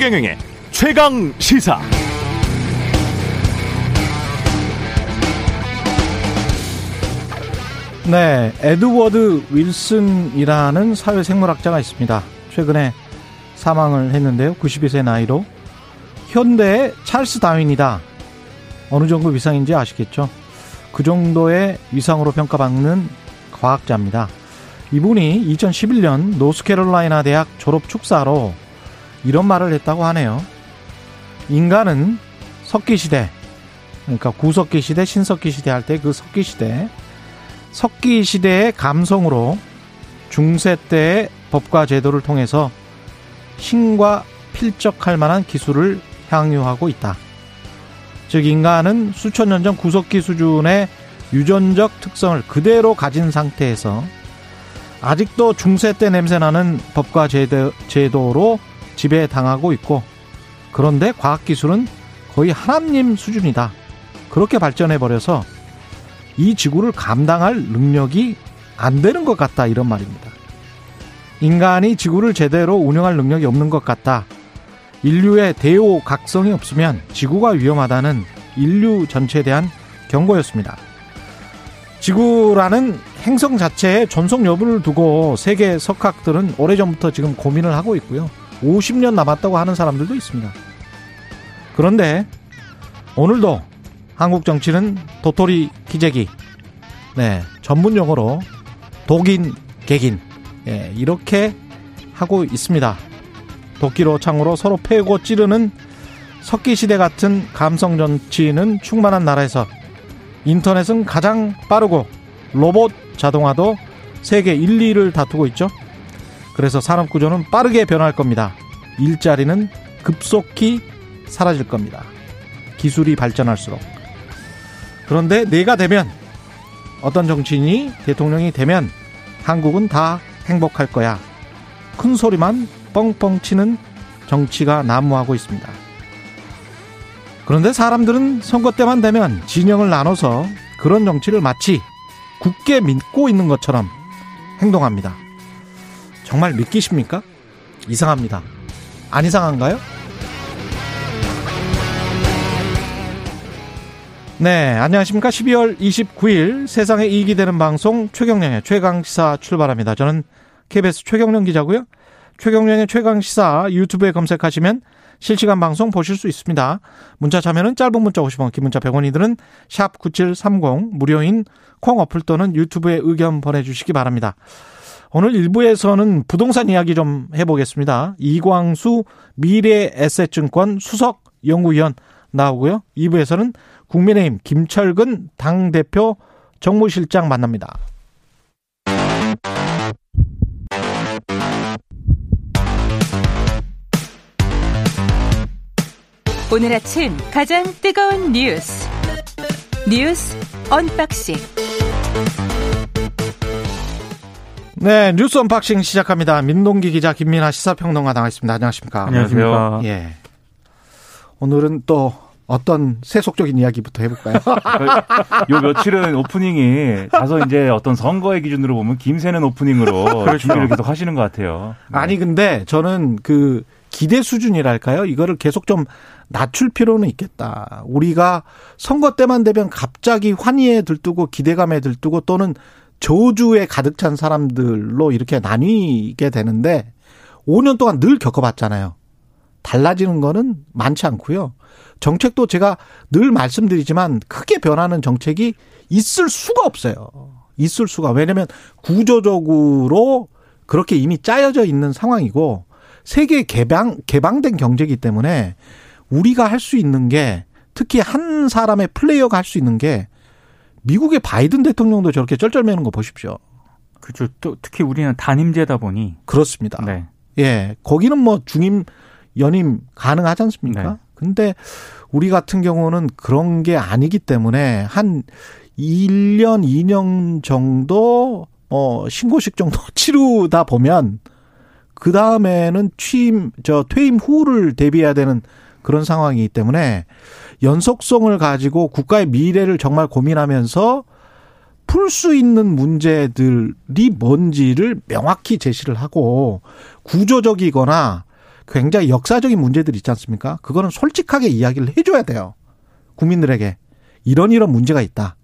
최경영의 최강 시사. 네, 에드워드 윌슨이라는 사회생물학자가 있습니다. 최근에 사망을 했는데요. 92세 나이로 현대의 찰스 다윈이다. 어느 정도 위상인지 아시겠죠? 그 정도의 위상으로 평가받는 과학자입니다. 이분이 2011년 노스캐롤라이나 대학 졸업 축사로 이런 말을 했다고 하네요. 인간은 석기 시대, 그러니까 구석기 시대, 신석기 시대 할 때 그 석기 시대, 석기 시대의 감성으로 중세 때의 법과 제도를 통해서 신과 필적할 만한 기술을 향유하고 있다. 즉 인간은 수천 년 전 구석기 수준의 유전적 특성을 그대로 가진 상태에서 아직도 중세 때 냄새나는 법과 제도, 제도로 지배당하고 있고 그런데 과학기술은 거의 하나님 수준이다. 그렇게 발전해 버려서 이 지구를 감당할 능력이 안 되는 것 같다. 이런 말입니다. 인간이 지구를 제대로 운영할 능력이 없는 것 같다. 인류의 대오 각성이 없으면 지구가 위험하다는 인류 전체에 대한 경고였습니다. 지구라는 행성 자체의 존속 여부를 두고 세계 석학들은 오래전부터 지금 고민을 하고 있고요. 50년 남았다고 하는 사람들도 있습니다. 그런데 오늘도 한국 정치는 도토리 기재기, 네, 전문 용어로 독인, 개긴, 예, 이렇게 하고 있습니다. 도끼로 창으로 서로 패고 찌르는 석기 시대 같은 감성 정치는 충만한 나라에서 인터넷은 가장 빠르고 로봇 자동화도 세계 1, 2를 다투고 있죠. 그래서 산업 구조는 빠르게 변할 겁니다. 일자리는 급속히 사라질 겁니다. 기술이 발전할수록. 그런데 내가 되면 어떤 정치인이 대통령이 되면 한국은 다 행복할 거야. 큰 소리만 뻥뻥 치는 정치가 난무하고 있습니다. 그런데 사람들은 선거 때만 되면 진영을 나눠서 그런 정치를 마치 굳게 믿고 있는 것처럼 행동합니다. 정말 믿기십니까? 이상합니다. 안 이상한가요? 네, 안녕하십니까. 12월 29일 세상에 이익이 되는 방송 최경령의 최강시사 출발합니다. 저는 KBS 최경령 기자고요. 최경령의 최강시사 유튜브에 검색하시면 실시간 방송 보실 수 있습니다. 문자 참여는 짧은 문자 50원, 긴 문자 100원이들은 샵 9730 무료인 콩 어플 또는 유튜브에 의견 보내주시기 바랍니다. 오늘 1부에서는 부동산 이야기 좀 해보겠습니다. 이광수 미래에셋증권 수석 연구위원 나오고요. 2부에서는 국민의힘 김철근 당대표 정무실장 만납니다. 오늘 아침 가장 뜨거운 뉴스 뉴스 unboxing 네 뉴스 unboxing 시작합니다. 민동기 기자 김민아 시사평론가 나와 있습니다. 안녕하십니까? 안녕하세요. 예. 오늘은 또 어떤 세속적인 이야기부터 해볼까요? 요 며칠은 오프닝이 다소 이제 어떤 선거의 기준으로 보면 김새는 오프닝으로 그렇죠. 준비를 계속 하시는 것 같아요. 네. 아니 근데 저는 그 기대 수준이랄까요? 이거를 계속 좀 낮출 필요는 있겠다. 우리가 선거 때만 되면 갑자기 환희에 들뜨고 기대감에 들뜨고 또는 저주에 가득 찬 사람들로 이렇게 나뉘게 되는데 5년 동안 늘 겪어봤잖아요. 달라지는 거는 많지 않고요. 정책도 제가 늘 말씀드리지만 크게 변하는 정책이 있을 수가 없어요. 있을 수가. 왜냐면 구조적으로 그렇게 이미 짜여져 있는 상황이고 세계 개방 개방된 경제이기 때문에 우리가 할 수 있는 게 특히 한 사람의 플레이어가 할 수 있는 게 미국의 바이든 대통령도 저렇게 쩔쩔매는 거 보십시오. 그렇죠. 또 특히 우리는 단임제다 보니 그렇습니다. 네. 예. 거기는 뭐 중임 연임 가능하지 않습니까? 네. 근데 우리 같은 경우는 그런 게 아니기 때문에 한 1년, 2년 정도 어 신고식 정도 치르다 보면 그 다음에는 취임 저 퇴임 후를 대비해야 되는 그런 상황이기 때문에 연속성을 가지고 국가의 미래를 정말 고민하면서 풀 수 있는 문제들이 뭔지를 명확히 제시를 하고 구조적이거나 굉장히 역사적인 문제들 있지 않습니까? 그거는 솔직하게 이야기를 해줘야 돼요. 국민들에게 이런 이런 문제가 있다.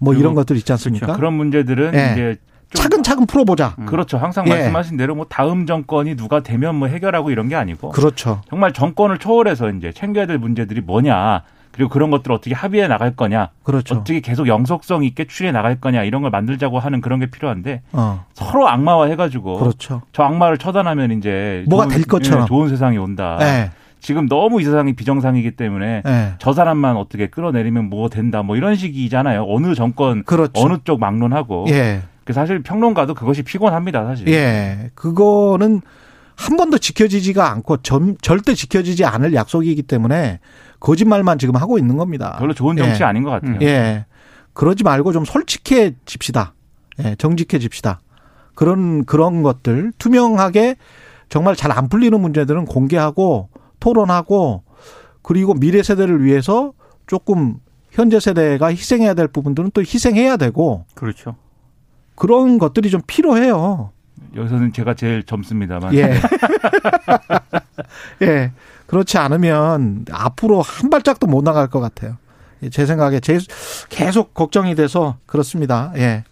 뭐 이런 것들 있지 않습니까? 그렇죠. 그런 문제들은 예. 이제 좀 차근차근 풀어보자. 그렇죠. 항상 예. 말씀하신 대로 뭐 다음 정권이 누가 되면 뭐 해결하고 이런 게 아니고 그렇죠. 정말 정권을 초월해서 이제 챙겨야 될 문제들이 뭐냐 그리고 그런 것들을 어떻게 합의해 나갈 거냐 그렇죠. 어떻게 계속 영속성 있게 추리해 나갈 거냐 이런 걸 만들자고 하는 그런 게 필요한데 어, 서로 악마화 해가지고 그렇죠. 저 악마를 처단하면 이제 뭐가 좋은- 될 것처럼. 예, 좋은 세상이 온다. 예, 지금 너무 이 세상이 비정상이기 때문에 예. 저 사람만 어떻게 끌어내리면 뭐 된다 뭐 이런 식이잖아요. 어느 정권 그렇죠. 어느 쪽 막론하고 예, 그 사실 평론가도 그것이 피곤합니다 사실. 예. 그거는 한 번도 지켜지지가 않고 점- 절대 지켜지지 않을 약속이기 때문에 거짓말만 지금 하고 있는 겁니다. 별로 좋은 정치 예. 아닌 것 같아요. 예. 그러지 말고 좀 솔직해집시다. 예, 정직해집시다. 그런, 그런 것들, 투명하게 정말 잘 안 풀리는 문제들은 공개하고 토론하고 그리고 미래 세대를 위해서 조금 현재 세대가 희생해야 될 부분들은 또 희생해야 되고 그렇죠. 그런 것들이 좀 필요해요. 여기서는 제가 제일 젊습니다만 예. 예. 그렇지 않으면 앞으로 한 발짝도 못 나갈 것 같아요. 예, 제 생각에 제 계속 걱정이 돼서 그렇습니다. 예.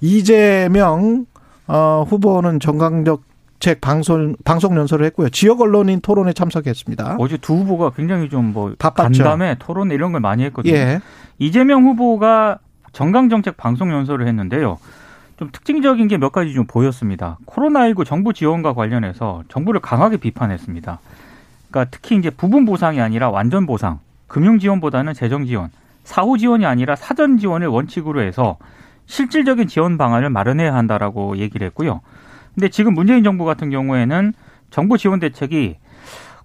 이재명 어, 후보는 정강적 책 방송 방송 연설을 했고요. 지역 언론인 토론에 참석했습니다. 어제 두 후보가 굉장히 좀뭐 바빴죠. 간담회, 토론 이런 걸 많이 했거든요. 예. 이재명 후보가 정강 정책 방송 연설을 했는데요. 좀 특징적인 게 몇 가지 좀 보였습니다. 코로나19 정부 지원과 관련해서 정부를 강하게 비판했습니다. 그러니까 특히 이제 부분 보상이 아니라 완전 보상, 금융 지원보다는 재정 지원, 사후 지원이 아니라 사전 지원을 원칙으로 해서 실질적인 지원 방안을 마련해야 한다라고 얘기를 했고요. 근데 지금 문재인 정부 같은 경우에는 정부 지원 대책이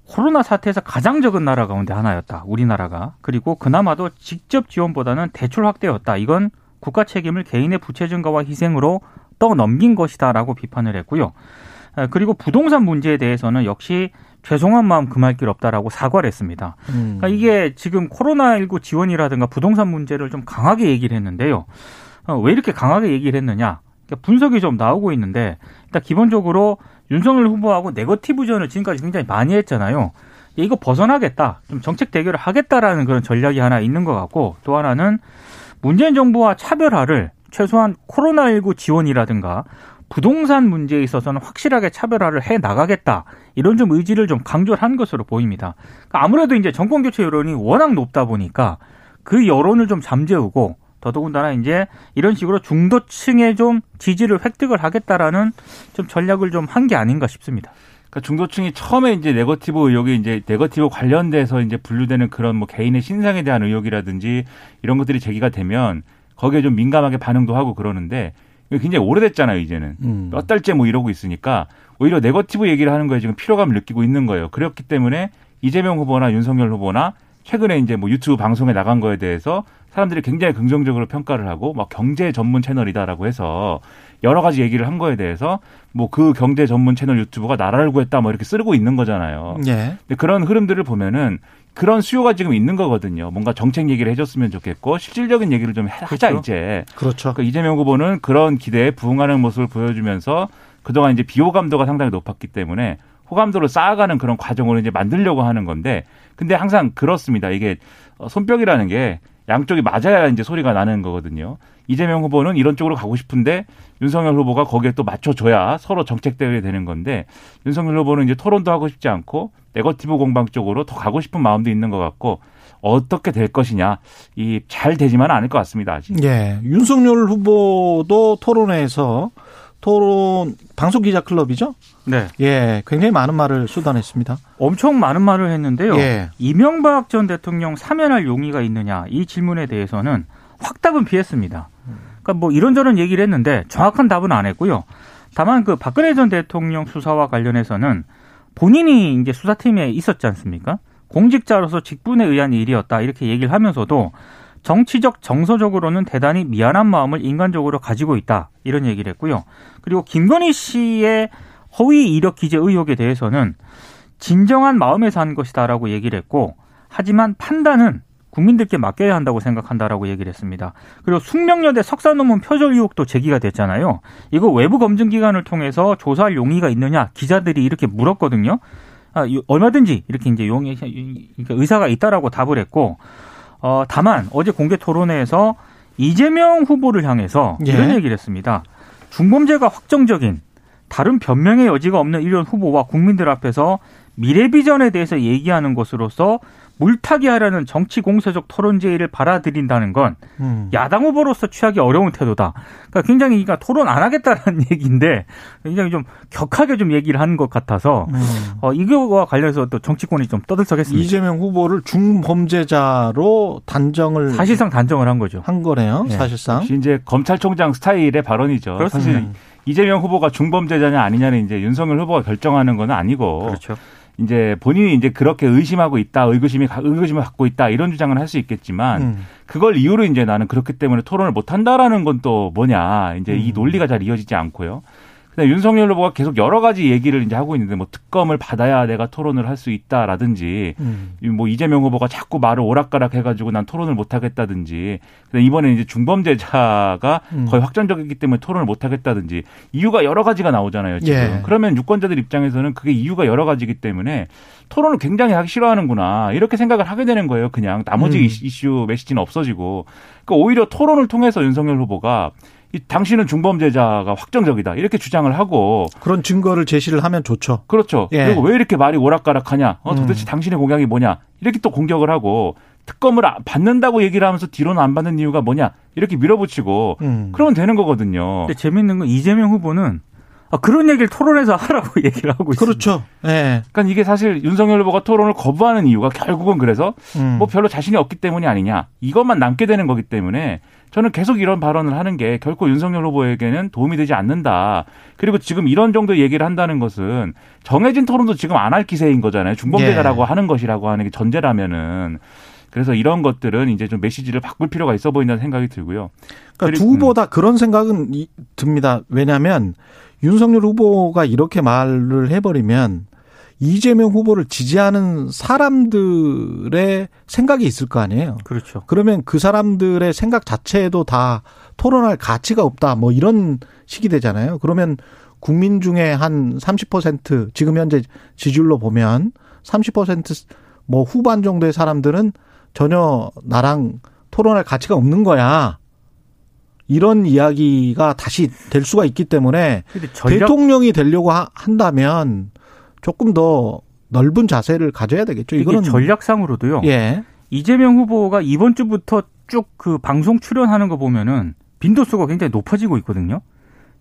코로나 사태에서 가장 적은 나라 가운데 하나였다. 우리나라가. 그리고 그나마도 직접 지원보다는 대출 확대였다. 이건 국가 책임을 개인의 부채 증가와 희생으로 떠넘긴 것이다라고 비판을 했고요. 아, 그리고 부동산 문제에 대해서는 역시 죄송한 마음 금할 길 없다라고 사과를 했습니다. 음. 그러니까 이게 지금 코로나19 지원이라든가 부동산 문제를 좀 강하게 얘기를 했는데요. 어, 왜 이렇게 강하게 얘기를 했느냐? 그러니까 분석이 좀 나오고 있는데 일단 기본적으로 윤석열 후보하고 네거티브전을 지금까지 굉장히 많이 했잖아요. 이거 벗어나겠다. 좀 정책 대결을 하겠다라는 그런 전략이 하나 있는 것 같고 또 하나는 문재인 정부와 차별화를 최소한 코로나19 지원이라든가 부동산 문제에 있어서는 확실하게 차별화를 해 나가겠다. 이런 좀 의지를 좀 강조를 한 것으로 보입니다. 그러니까 아무래도 이제 정권 교체 여론이 워낙 높다 보니까 그 여론을 좀 잠재우고 더더군다나 이제 이런 식으로 중도층의 좀 지지를 획득을 하겠다라는 좀 전략을 좀 한 게 아닌가 싶습니다. 그러니까 중도층이 처음에 이제 네거티브 의혹이 이제 네거티브 관련돼서 이제 분류되는 그런 뭐 개인의 신상에 대한 의혹이라든지 이런 것들이 제기가 되면 거기에 좀 민감하게 반응도 하고 그러는데 굉장히 오래됐잖아요, 이제는. 음. 몇 달째 뭐 이러고 있으니까 오히려 네거티브 얘기를 하는 거에 지금 피로감을 느끼고 있는 거예요. 그렇기 때문에 이재명 후보나 윤석열 후보나 최근에 이제 뭐 유튜브 방송에 나간 거에 대해서 사람들이 굉장히 긍정적으로 평가를 하고 막 경제 전문 채널이다라고 해서 여러 가지 얘기를 한 거에 대해서 뭐 그 경제 전문 채널 유튜브가 나라를 구했다 뭐 이렇게 쓰고 있는 거잖아요. 예. 근데 그런 흐름들을 보면은 그런 수요가 지금 있는 거거든요. 뭔가 정책 얘기를 해줬으면 좋겠고 실질적인 얘기를 좀 하자 그렇죠. 이제. 그렇죠. 그러니까 이재명 후보는 그런 기대에 부응하는 모습을 보여주면서 그동안 이제 비호감도가 상당히 높았기 때문에 호감도를 쌓아가는 그런 과정으로 이제 만들려고 하는 건데 근데 항상 그렇습니다. 이게 어, 손뼉이라는 게 양쪽이 맞아야 이제 소리가 나는 거거든요. 이재명 후보는 이런 쪽으로 가고 싶은데 윤석열 후보가 거기에 또 맞춰줘야 서로 정책 대결이 되는 건데 윤석열 후보는 이제 토론도 하고 싶지 않고 네거티브 공방 쪽으로 더 가고 싶은 마음도 있는 것 같고 어떻게 될 것이냐 이 잘 되지만 않을 것 같습니다 아직. 예. 윤석열 후보도 토론회에서 토론 방송 기자 클럽이죠? 네. 예. 굉장히 많은 말을 쏟아냈습니다. 엄청 많은 말을 했는데요. 예. 이명박 전 대통령 사면할 용의가 있느냐 이 질문에 대해서는 확답은 피했습니다. 그러니까 뭐 이런저런 얘기를 했는데 정확한 답은 안 했고요. 다만 그 박근혜 전 대통령 수사와 관련해서는 본인이 이제 수사팀에 있었지 않습니까? 공직자로서 직분에 의한 일이었다 이렇게 얘기를 하면서도 정치적 정서적으로는 대단히 미안한 마음을 인간적으로 가지고 있다 이런 얘기를 했고요. 그리고 김건희 씨의 허위 이력 기재 의혹에 대해서는 진정한 마음에서 한 것이다라고 얘기를 했고 하지만 판단은 국민들께 맡겨야 한다고 생각한다라고 얘기를 했습니다. 그리고 숙명여대 석사 논문 표절 의혹도 제기가 됐잖아요. 이거 외부 검증 기관을 통해서 조사할 용의가 있느냐 기자들이 이렇게 물었거든요. 아, 얼마든지 이렇게 이제 용의 그러니까 의사가 있다라고 답을 했고 어, 다만 어제 공개 토론회에서 이재명 후보를 향해서 예. 이런 얘기를 했습니다. 중범죄가 확정적인 다른 변명의 여지가 없는 이런 후보와 국민들 앞에서 미래 비전에 대해서 얘기하는 것으로서 물타기 하려는 정치 공세적 토론 제의를 받아들인다는 건 음. 야당 후보로서 취하기 어려운 태도다. 그러니까 굉장히 그러니까 토론 안 하겠다는 얘기인데 굉장히 좀 격하게 좀 얘기를 하는 것 같아서 음. 어, 이거와 관련해서 또 정치권이 좀 떠들썩했습니다. 이재명 후보를 중범죄자로 단정을 사실상 단정을 한 거죠. 한 거네요. 네. 사실상 이제 검찰총장 스타일의 발언이죠. 그렇습니다. 사실 이재명 후보가 중범죄자냐 아니냐는 이제 윤석열 후보가 결정하는 건 아니고 그렇죠. 이제 본인이 이제 그렇게 의심하고 있다, 의구심이 의구심을 갖고 있다 이런 주장을 할 수 있겠지만 음. 그걸 이유로 이제 나는 그렇기 때문에 토론을 못 한다라는 건 또 뭐냐 이제 음. 이 논리가 잘 이어지지 않고요. 근데 윤석열 후보가 계속 여러 가지 얘기를 이제 하고 있는데 뭐 특검을 받아야 내가 토론을 할 수 있다라든지 음. 뭐 이재명 후보가 자꾸 말을 오락가락 해가지고 난 토론을 못 하겠다든지 근데 이번에 이제 중범죄자가 음. 거의 확정적이기 때문에 토론을 못 하겠다든지 이유가 여러 가지가 나오잖아요 지금 예. 그러면 유권자들 입장에서는 그게 이유가 여러 가지이기 때문에 토론을 굉장히 하기 싫어하는구나 이렇게 생각을 하게 되는 거예요 그냥 나머지 음. 이슈 메시지는 없어지고 그러니까 오히려 토론을 통해서 윤석열 후보가 이 당신은 중범죄자가 확정적이다 이렇게 주장을 하고 그런 증거를 제시를 하면 좋죠. 그렇죠. 예. 그리고 왜 이렇게 말이 오락가락하냐? 어, 도대체 음. 당신의 공약이 뭐냐? 이렇게 또 공격을 하고 특검을 받는다고 얘기를 하면서 뒤로는 안 받는 이유가 뭐냐? 이렇게 밀어붙이고 음. 그러면 되는 거거든요. 근데 재밌는 건 이재명 후보는 아, 그런 얘기를 토론에서 하라고 얘기를 하고 있습니다. 그렇죠. 예. 네. 그러니까 이게 사실 윤석열 후보가 토론을 거부하는 이유가 결국은 그래서 음. 뭐 별로 자신이 없기 때문이 아니냐. 이것만 남게 되는 거기 때문에 저는 계속 이런 발언을 하는 게 결코 윤석열 후보에게는 도움이 되지 않는다. 그리고 지금 이런 정도 얘기를 한다는 것은 정해진 토론도 지금 안 할 기세인 거잖아요. 중범죄자라고 예. 하는 것이라고 하는 게 전제라면은. 그래서 이런 것들은 이제 좀 메시지를 바꿀 필요가 있어 보인다는 생각이 들고요. 그러니까 두 후보 다 음. 그런 생각은 듭니다. 왜냐하면 윤석열 후보가 이렇게 말을 해버리면 이재명 후보를 지지하는 사람들의 생각이 있을 거 아니에요. 그렇죠. 그러면 그 사람들의 생각 자체에도 다 토론할 가치가 없다. 뭐 이런 식이 되잖아요. 그러면 국민 중에 한 30% 지금 현재 지지율로 보면 30%뭐 후반 정도의 사람들은 전혀 나랑 토론할 가치가 없는 거야. 이런 이야기가 다시 될 수가 있기 때문에 대통령이 되려고 한다면 조금 더 넓은 자세를 가져야 되겠죠. 이거는 전략상으로도요. 예. 이재명 후보가 이번 주부터 쭉 그 방송 출연하는 거 보면은 빈도수가 굉장히 높아지고 있거든요.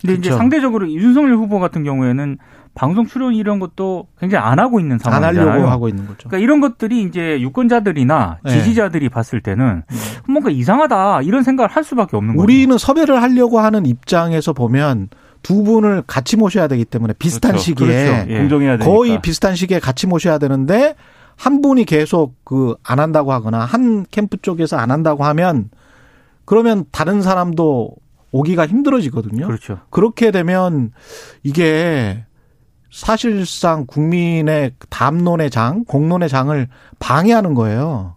근데 그렇죠. 이제 상대적으로 윤석열 후보 같은 경우에는 방송 출연 이런 것도 굉장히 안 하고 있는 상황이잖아요. 안 하려고 하고 있는 거죠. 그러니까 이런 것들이 이제 유권자들이나 네. 지지자들이 네. 봤을 때는 뭔가 이상하다 이런 생각을 할 수밖에 없는 거죠. 우리는 섭외를 하려고 하는 입장에서 보면 두 분을 같이 모셔야 되기 때문에 비슷한 그렇죠. 시기에 그렇죠. 예. 공정해야 되니까. 거의 비슷한 시기에 같이 모셔야 되는데 한 분이 계속 그 안 한다고 하거나 한 캠프 쪽에서 안 한다고 하면 그러면 다른 사람도 오기가 힘들어지거든요. 그렇죠. 그렇게 되면 이게 사실상 국민의 담론의 장, 공론의 장을 방해하는 거예요.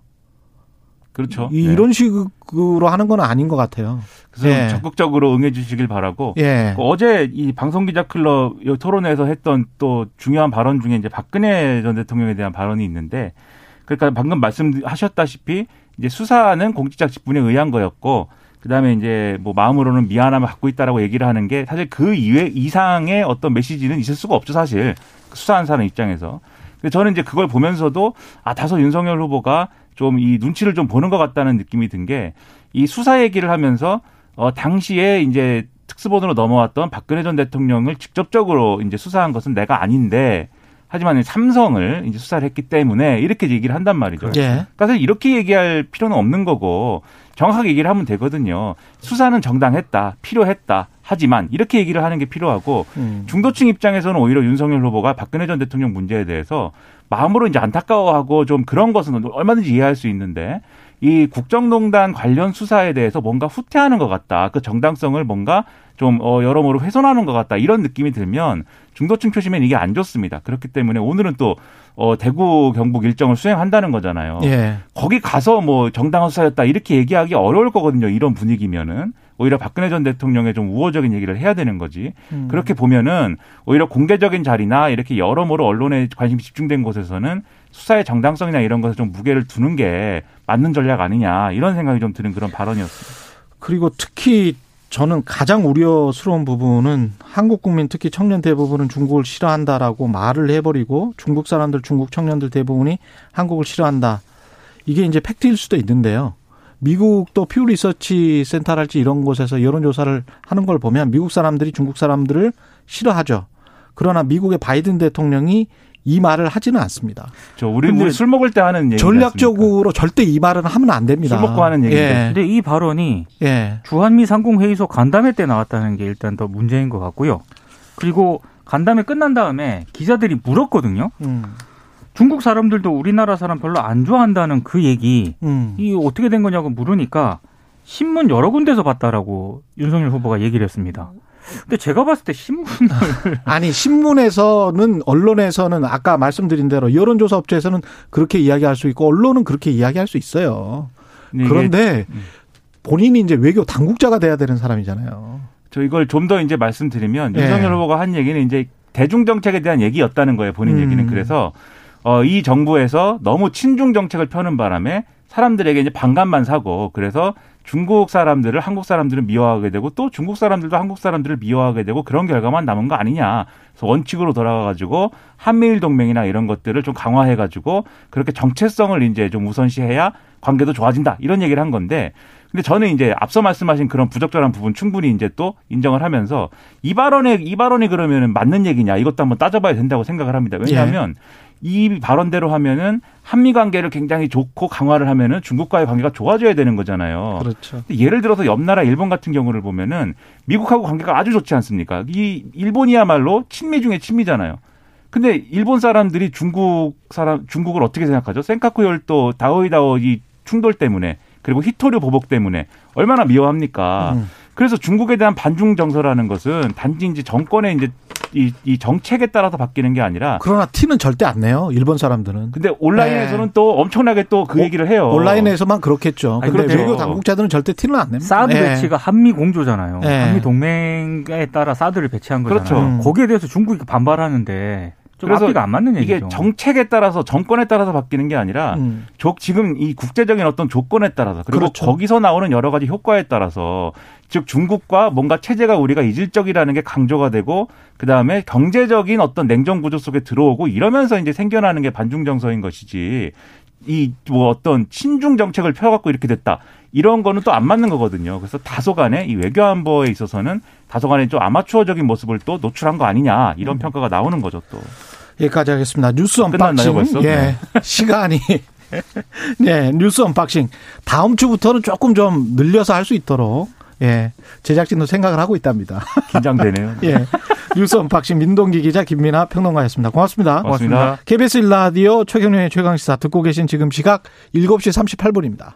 그렇죠. 이, 네. 이런 식으로 하는 건 아닌 것 같아요. 그래서 예. 적극적으로 응해 주시길 바라고. 예. 그 어제 이 방송기자 클럽 토론회에서 했던 또 중요한 발언 중에 이제 박근혜 전 대통령에 대한 발언이 있는데 그러니까 방금 말씀하셨다시피 이제 수사는 공직자 직분에 의한 거였고 그 다음에 이제 뭐 마음으로는 미안함을 갖고 있다라고 얘기를 하는 게 사실 그 이외 이상의 어떤 메시지는 있을 수가 없죠 사실 수사한 사람 입장에서. 저는 이제 그걸 보면서도 아 다소 윤석열 후보가 좀 이 눈치를 좀 보는 것 같다는 느낌이 든 게 이 수사 얘기를 하면서 어, 당시에 이제 특수본으로 넘어왔던 박근혜 전 대통령을 직접적으로 이제 수사한 것은 내가 아닌데 하지만 삼성을 이제 수사를 했기 때문에 이렇게 얘기를 한단 말이죠. 예. 그러니까 이렇게 얘기할 필요는 없는 거고 정확하게 얘기를 하면 되거든요. 수사는 정당했다, 필요했다. 하지만 이렇게 얘기를 하는 게 필요하고 음. 중도층 입장에서는 오히려 윤석열 후보가 박근혜 전 대통령 문제에 대해서 마음으로 이제 안타까워하고 좀 그런 것은 얼마든지 이해할 수 있는데 이 국정농단 관련 수사에 대해서 뭔가 후퇴하는 것 같다. 그 정당성을 뭔가 좀 어, 여러모로 훼손하는 것 같다. 이런 느낌이 들면 중도층 표심엔 이게 안 좋습니다. 그렇기 때문에 오늘은 또 어, 대구 경북 일정을 수행한다는 거잖아요. 예. 거기 가서 뭐 정당한 수사였다 이렇게 얘기하기 어려울 거거든요. 이런 분위기면은 오히려 박근혜 전 대통령의 좀 우호적인 얘기를 해야 되는 거지. 음. 그렇게 보면은 오히려 공개적인 자리나 이렇게 여러모로 언론에 관심이 집중된 곳에서는 수사의 정당성이나 이런 것에 좀 무게를 두는 게 맞는 전략 아니냐 이런 생각이 좀 드는 그런 발언이었습니다. 그리고 특히 저는 가장 우려스러운 부분은 한국 국민 특히 청년 대부분은 중국을 싫어한다라고 말을 해버리고 중국 사람들 중국 청년들 대부분이 한국을 싫어한다. 이게 이제 팩트일 수도 있는데요. 미국도 퓨 리서치 센터랄지 이런 곳에서 여론조사를 하는 걸 보면 미국 사람들이 중국 사람들을 싫어하죠. 그러나 미국의 바이든 대통령이 이 말을 하지는 않습니다. 저 우리 우리 술 먹을 때 하는 얘기 전략적으로 절대 이 말은 하면 안 됩니다. 술 먹고 하는 얘기인데. 근데 이 발언이 예. 주한미 상공 회의소 간담회 때 나왔다는 게 일단 더 문제인 것 같고요. 그리고 간담회 끝난 다음에 기자들이 물었거든요. 음. 중국 사람들도 우리나라 사람 별로 안 좋아한다는 그 얘기 음. 이 어떻게 된 거냐고 물으니까 신문 여러 군데서 봤다라고 윤석열 후보가 얘기를 했습니다. 근데 제가 봤을 때 신문 아니 신문에서는 언론에서는 아까 말씀드린 대로 여론조사 업체에서는 그렇게 이야기할 수 있고 언론은 그렇게 이야기할 수 있어요. 이게 그런데 본인이 이제 외교 당국자가 돼야 되는 사람이잖아요. 저 이걸 좀 더 이제 말씀드리면 예. 윤석열 후보가 한 얘기는 이제 대중 정책에 대한 얘기였다는 거예요. 본인 음. 얘기는 그래서 어, 이 정부에서 너무 친중 정책을 펴는 바람에 사람들에게 이제 반감만 사고 그래서 중국 사람들을 한국 사람들은 미워하게 되고 또 중국 사람들도 한국 사람들을 미워하게 되고 그런 결과만 남은 거 아니냐. 그래서 원칙으로 돌아가 가지고 한미일 동맹이나 이런 것들을 좀 강화해 가지고 그렇게 정체성을 이제 좀 우선시해야 관계도 좋아진다. 이런 얘기를 한 건데 근데 저는 이제 앞서 말씀하신 그런 부적절한 부분 충분히 이제 또 인정을 하면서 이 발언에 이 발언이 그러면은 맞는 얘기냐 이것도 한번 따져봐야 된다고 생각을 합니다. 왜냐하면 이 발언대로 하면은 한미 관계를 굉장히 좋고 강화를 하면은 중국과의 관계가 좋아져야 되는 거잖아요. 그렇죠. 예를 들어서 옆 나라 일본 같은 경우를 보면은 미국하고 관계가 아주 좋지 않습니까? 이 일본이야말로 친미 중에 친미잖아요. 근데 일본 사람들이 중국 사람 중국을 어떻게 생각하죠? 센카쿠 열도 다오이다오 이 충돌 때문에 그리고 히토류 보복 때문에 얼마나 미워합니까? 음. 그래서 중국에 대한 반중 정서라는 것은 단지 이제 정권의 이제 이, 이 정책에 따라서 바뀌는 게 아니라 그러나 티는 절대 안 내요. 일본 사람들은. 근데 온라인에서는 네. 또 엄청나게 또그 어, 얘기를 해요. 온라인에서만 그렇겠죠. 아니, 근데 그렇죠. 외교 당국자들은 절대 티는 안 냅니다. 사드 예. 배치가 한미 공조잖아요. 네. 한미 동맹에 따라 사드를 배치한 거잖아요. 그렇죠. 음. 거기에 대해서 중국이 반발하는데 좀 그래서 앞뒤가 안 맞는 이게 얘기죠. 정책에 따라서 정권에 따라서 바뀌는 게 아니라 음. 조- 지금 이 국제적인 어떤 조건에 따라서 그리고 그렇죠. 거기서 나오는 여러 가지 효과에 따라서 즉 중국과 뭔가 체제가 우리가 이질적이라는 게 강조가 되고 그다음에 경제적인 어떤 냉정 구조 속에 들어오고 이러면서 이제 생겨나는 게 반중 정서인 것이지 이 뭐 어떤 친중 정책을 펴갖고 이렇게 됐다 이런 거는 또 안 맞는 거거든요. 그래서 다소간에 이 외교 안보에 있어서는 다소간에 좀 아마추어적인 모습을 또 노출한 거 아니냐 이런 평가가 나오는 거죠 또. 여기까지 하겠습니다. 뉴스 unboxing. 벌써? 예. 네. 시간이 네, 뉴스 unboxing. 다음 주부터는 조금 좀 늘려서 할 수 있도록 예. 제작진도 생각을 하고 있답니다. 긴장되네요. 예. 뉴스 unboxing 민동기 기자 김민아 평론가였습니다. 고맙습니다. 고맙습니다. KBS 1라디오 최경영의 최강시사 듣고 계신 지금 시각 7시 38분입니다.